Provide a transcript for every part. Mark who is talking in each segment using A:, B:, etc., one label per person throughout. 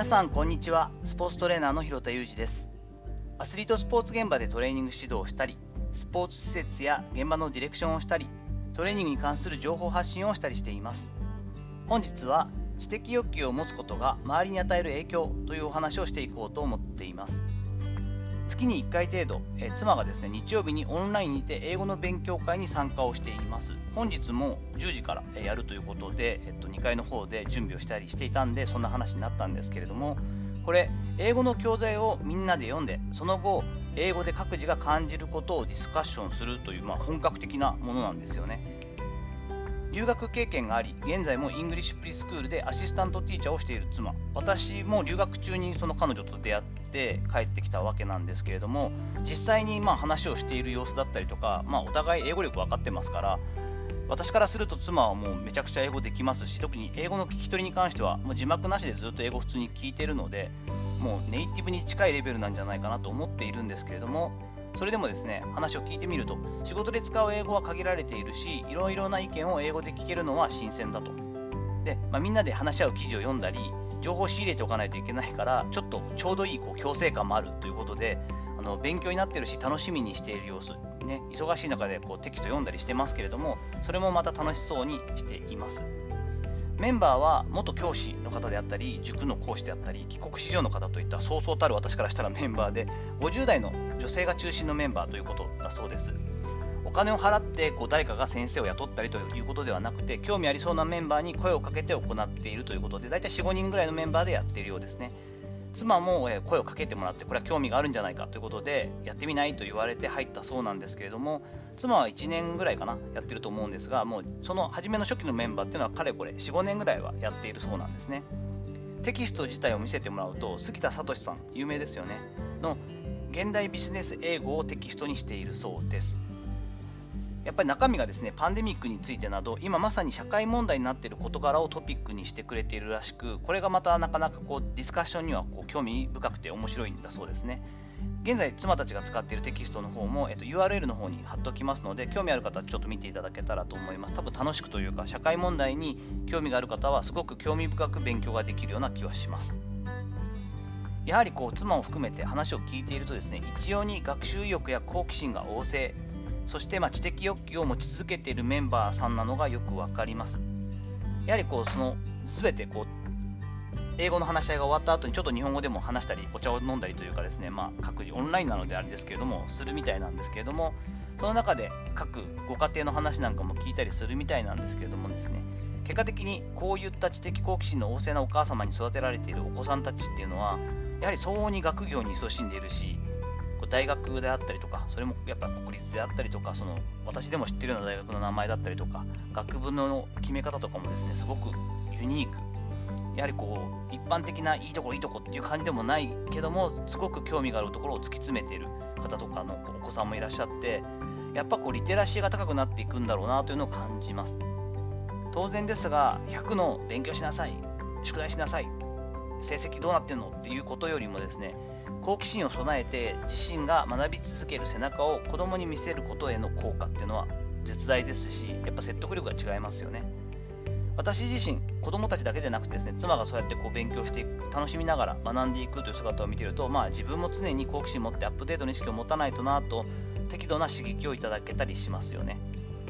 A: 皆さんこんにちは。スポーツトレーナーの広田裕二です。アスリートスポーツ現場でトレーニング指導をしたりスポーツ施設や現場のディレクションをしたりトレーニングに関する情報発信をしたりしています。本日は知的欲求を持つことが周りに与える影響というお話をしていこうと思っています。月に1回程度、え妻がですね日曜日にオンラインにて英語の勉強会に参加をしています。本日も10時からえやるということで、えっと、2階の方で準備をしたりしていたんでそんな話になったんですけれどもこれ英語の教材をみんなで読んでその後英語で各自が感じることをディスカッションするという、まあ、本格的なものなんですよね。留学経験があり、現在も English preschool で assistant teacher をしている妻。私も留学中にその彼女と出会って帰ってきたわけなんですけれども、実際にまあ話をしている様子だったりとか、まあ、お互い英語力分かってますから、私からすると妻はもうめちゃくちゃ英語できますし、特に英語の聞き取りに関しては、もう字幕なしでずっと英語普通に聞いてるので、もうネイティブに近いレベルなんじゃないかなと思っているんですけれども、それでもですね、話を聞いてみると、仕事で使う英語は限られているし、いろいろな意見を英語で聞けるのは新鮮だと。で、まあ、みんなで話し合う記事を読んだり、情報を仕入れておかないといけないから、ちょっとちょうどいいこう強制感もあるということで、あの勉強になってるし、楽しみにしている様子、ね、忙しい中でこうテキスト読んだりしてますけれども、それもまた楽しそうにしています。メンバーは元教師の方であったり、塾の講師であったり、帰国子女の方といったそうそうたる私からしたらメンバーで、50代の女性が中心のメンバーということだそうです。お金を払ってこう誰かが先生を雇ったりということではなくて、興味ありそうなメンバーに声をかけて行っているということで、大体4、5人ぐらいのメンバーでやっているようですね。妻も声をかけてもらってこれは興味があるんじゃないかということでやってみないと言われて入ったそうなんですけれども妻は1年ぐらいかなやってると思うんですがもうその初めの初期のメンバーっていうのはかれこれ45年ぐらいはやっているそうなんですね。テキスト自体を見せてもらうと杉田聡さん有名ですよね。の現代ビジネス英語をテキストにしているそうです。やっぱり中身がですねパンデミックについてなど今まさに社会問題になっている事柄をトピックにしてくれているらしくこれがまたなかなかこうディスカッションにはこう興味深くて面白いんだそうですね。現在妻たちが使っているテキストの方も、えっと、URL の方に貼っておきますので興味ある方はちょっと見ていただけたらと思います。多分楽しくというか社会問題に興味がある方はすごく興味深く勉強ができるような気はします。やはりこう妻を含めて話を聞いているとですね一様に学習意欲や好奇心が旺盛。そしてまあ知的欲求を持ち続けているメンバーさんなのがよく分かります。やはりこうその全てこう英語の話し合いが終わった後にちょっと日本語でも話したりお茶を飲んだりというかですね、まあ、各自オンラインなのであれですけれどもするみたいなんですけれどもその中で各ご家庭の話なんかも聞いたりするみたいなんですけれどもですね結果的にこういった知的好奇心の旺盛なお母様に育てられているお子さんたちっていうのはやはり相応に学業に勤しんでいるし大学であったりとか、それもやっぱ国立であったりとか、その私でも知ってるような大学の名前だったりとか、学部の決め方とかもですね、すごくユニーク。やはりこう、一般的ないいところいいとこっていう感じでもないけども、すごく興味があるところを突き詰めている方とかのお子さんもいらっしゃって、やっぱこうリテラシーが高くなっていくんだろうなというのを感じます。当然ですが、100の勉強しなさい、宿題しなさい、成績どうなってんのっていうことよりもですね、好奇心を備えて自身が学び続ける背中を子供に見せることへの効果っていうのは絶大ですし、やっぱ説得力が違いますよね。私自身、子供たちだけでなくてですね、妻がそうやってこう勉強していく、楽しみながら学んでいくという姿を見ていると、まあ自分も常に好奇心を持ってアップデートの意識を持たないとなと、適度な刺激をいただけたりしますよね。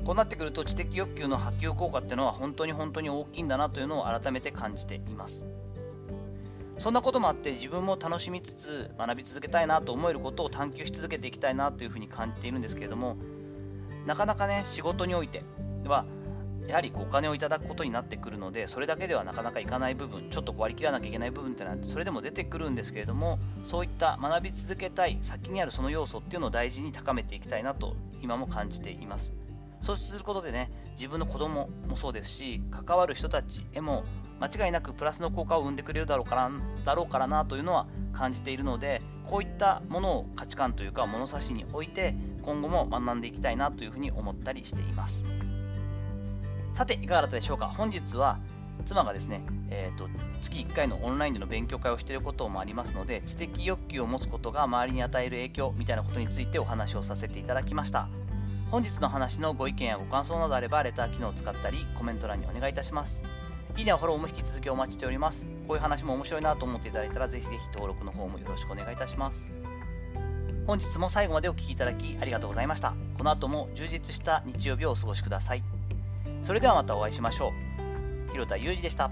A: こうなってくると知的欲求の波及効果っていうのは本当に本当に大きいんだなというのを改めて感じています。そんなこともあって自分も楽しみつつ学び続けたいなと思えることを探求し続けていきたいなというふうに感じているんですけれどもなかなかね仕事においてはやはりお金をいただくことになってくるのでそれだけではなかなかいかない部分ちょっと割り切らなきゃいけない部分っていうのはそれでも出てくるんですけれどもそういった学び続けたい先にあるその要素っていうのを大事に高めていきたいなと今も感じています。そうすることでね自分の子供もそうですし関わる人たちへも間違いなくプラスの効果を生んでくれるだろうからだろうからなというのは感じているのでこういったものを価値観というか物差しに置いて今後も学んでいきたいなというふうに思ったりしています。さていかがだったでしょうか？本日は妻がですね、えーと、月1回のオンラインでの勉強会をしていることもありますので知的欲求を持つことが周りに与える影響みたいなことについてお話をさせていただきました。本日の話のご意見やご感想などあればレター機能を使ったりコメント欄にお願いいたしますいいねやフォローも引き続きお待ちしております。こういう話も面白いなと思っていただいたら、ぜひぜひ登録の方もよろしくお願いいたします。本日も最後までお聴きいただきありがとうございました。この後も充実した日曜日をお過ごしください。それではまたお会いしましょう。広田裕二でした。